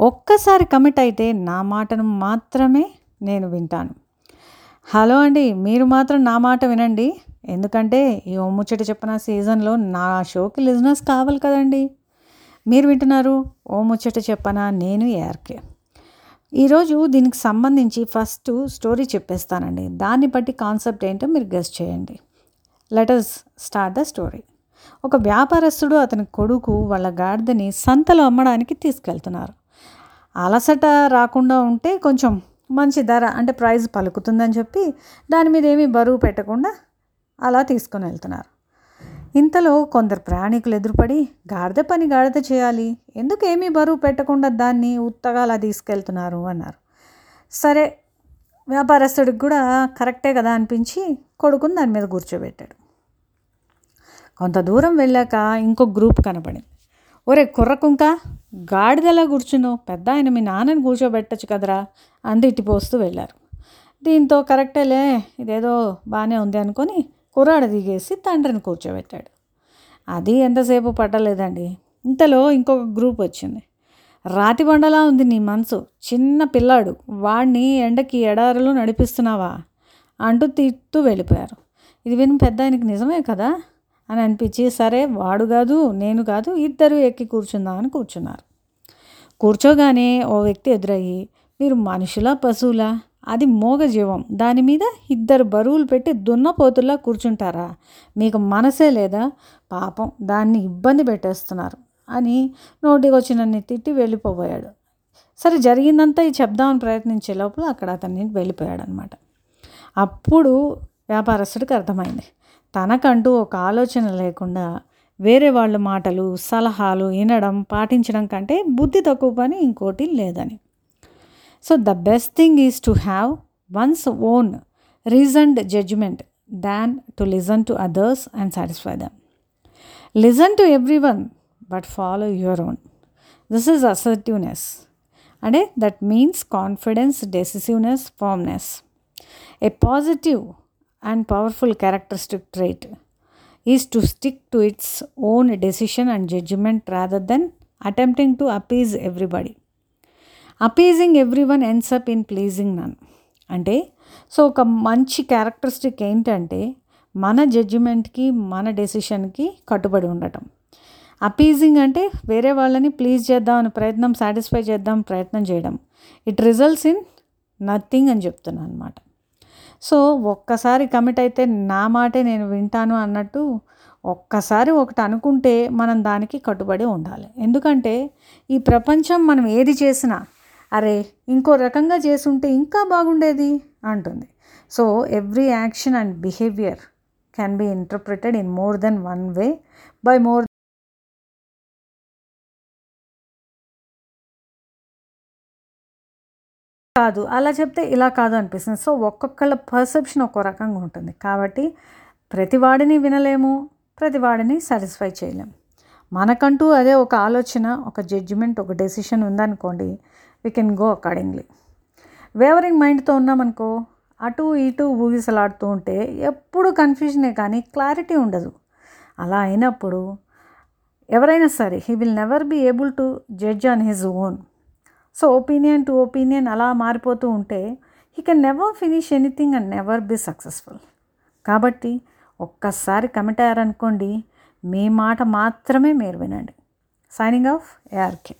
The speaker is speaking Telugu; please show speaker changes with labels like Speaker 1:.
Speaker 1: ఒక్కసారి కమిట్ అయితే నా మాటను మాత్రమే నేను వింటాను. హలో అండి మీరు మాత్రం నా మాట వినండి. ఎందుకంటే ఈ ఓ ముచ్చట చెప్పిన సీజన్లో నా షోకి లిజినెస్ కావాలి కదండి. మీరు వింటున్నారు ఓ ముచ్చట చెప్పనా నేను ఏఆర్కే. ఈరోజు దీనికి సంబంధించి ఫస్ట్ స్టోరీ చెప్పేస్తానండి. దాన్ని బట్టి కాన్సెప్ట్ ఏంటో మీరు గెస్ట్ చేయండి. Letters start the story. ఒక వ్యాపారస్తుడు అతని కొడుకు వాళ్ళ గాడిదని సంతలో అమ్మడానికి తీసుకెళ్తున్నారు. అలసట రాకుండా ఉంటే కొంచెం మంచి ధర అంటే ప్రైస్ పలుకుతుందని చెప్పి దాని మీద ఏమీ బరువు పెట్టకుండా అలా తీసుకొని వెళ్తున్నారు. ఇంతలో కొందరు ప్రయాణికులు ఎదురుపడి గాడిద పని గాడిద చేయాలి ఎందుకు ఏమీ బరువు పెట్టకుండా దాన్ని ఉత్తగా అలా తీసుకెళ్తున్నారు? అన్నారు. సరే వ్యాపారస్తుడికి కూడా కరెక్టే కదా అనిపించి కొడుకుని దాని మీద కూర్చోబెట్టాడు. కొంత దూరం వెళ్ళాక ఇంకో గ్రూప్ కనపడింది. ఒరే కుర్రకుంక గాడిదలా కూర్చును పెద్ద ఆయన మీ నాన్నని కూర్చోబెట్టచ్చు కదరా అంది ఇట్టిపోస్తూ వెళ్ళారు. దీంతో కరెక్టేలే ఇదేదో బాగానే ఉంది అనుకొని కుర్రాడ దిగేసి తండ్రిని కూర్చోబెట్టాడు. అది ఎంతసేపు పట్టలేదండి. ఇంతలో ఇంకొక గ్రూప్ వచ్చింది. రాతి బండలా ఉంది నీ మనసు. చిన్న పిల్లాడు వాడిని ఎండకి ఎడారులు నడిపిస్తున్నావా? అంటూ తిట్టు వెళ్ళిపోయారు. ఇది విని పెద్ద ఆయనకి నిజమే కదా? అని అనిపించి సరే వాడు కాదు నేను కాదు ఇద్దరు ఎక్కి కూర్చుందామని కూర్చున్నారు. కూర్చోగానే ఓ వ్యక్తి ఎదురయ్యి మీరు మనుషులా పశువులా? అది మూగజీవం దాని మీద ఇద్దరు బరువులు పెట్టి దున్నపోతుల్లా కూర్చుంటారా? మీకు మనసే లేదా? పాపం దాన్ని ఇబ్బంది పెట్టేస్తున్నారు అని నోటికి వచ్చినన్ని తిట్టి వెళ్ళిపోబోయాడు. సరే జరిగిందంతా ఈ చెప్దామని ప్రయత్నించే లోపల అక్కడ అతన్ని వెళ్ళిపోయాడు అనమాట అప్పుడు వ్యాపారస్తుడికి అర్థమైంది. తనకంటూ ఒక ఆలోచన లేకుండా వేరే వాళ్ళ మాటలు సలహాలు వినడం పాటించడం కంటే బుద్ధి తక్కువ పని ఇంకోటి లేదని. So the best thing is to have one's own reasoned judgement than to listen to others and satisfy them. Listen to everyone but follow your own. This is assertiveness. అంటే that means confidence decisiveness firmness. A positive and powerful characteristic trait is to stick to its own decision and judgement rather than attempting to appease everybody appeasing everyone ends up in pleasing none అంటే సో ఒక మంచి క్యారెక్టరిస్టిక్ ఏంటంటే మన జడ్జిమెంట్కి మన డెసిషన్కి కట్టుబడి ఉండటం. అపీజింగ్ అంటే వేరే వాళ్ళని ప్లీజ్ చేద్దామని ప్రయత్నం సాటిస్ఫై చేద్దాం ప్రయత్నం చేయడం. ఇట్ రిజల్ట్స్ ఇన్ నథింగ్ అని చెప్తున్నాను అనమాట సో ఒక్కసారి కమిట్ అయితే నా మాటే నేను వింటాను అన్నట్టు ఒక్కసారి ఒకటి అనుకుంటే మనం దానికి కట్టుబడి ఉండాలి. ఎందుకంటే ఈ ప్రపంచం మనం ఏది చేసినా అరే ఇంకో రకంగా చేసుంటే ఇంకా బాగుండేది అంటుంది. So every action and behaviour can be interpreted in more than one way by more కాదు. అలా చెప్తే ఇలా కాదు అనిపిస్తుంది. సో ఒక్కొక్కళ్ళ పర్సెప్షన్ ఒక్కో రకంగా ఉంటుంది. కాబట్టి ప్రతివాడిని వినలేము ప్రతివాడిని సాటిస్ఫై చేయలేము. మనకంటూ అదే ఒక ఆలోచన ఒక జడ్జిమెంట్ ఒక డెసిషన్ ఉందనుకోండి we can go accordingly wavering మైండ్తో ఉన్నామనుకో అటు ఇటు ఊగిసలాడుతూ ఉంటే ఎప్పుడు కన్ఫ్యూజనే కానీ క్లారిటీ ఉండదు. అలా అయినప్పుడు ఎవరైనా సరే he will never be able to judge on his own so opinion to opinion అలా మారిపోతూ ఉంటే he can never finish anything and never be successful కాబట్టి ఒక్కసారి కమిట్ అయ్యారనుకోండి మీ మాట మాత్రమే మీరు వినండి. Signing off ARK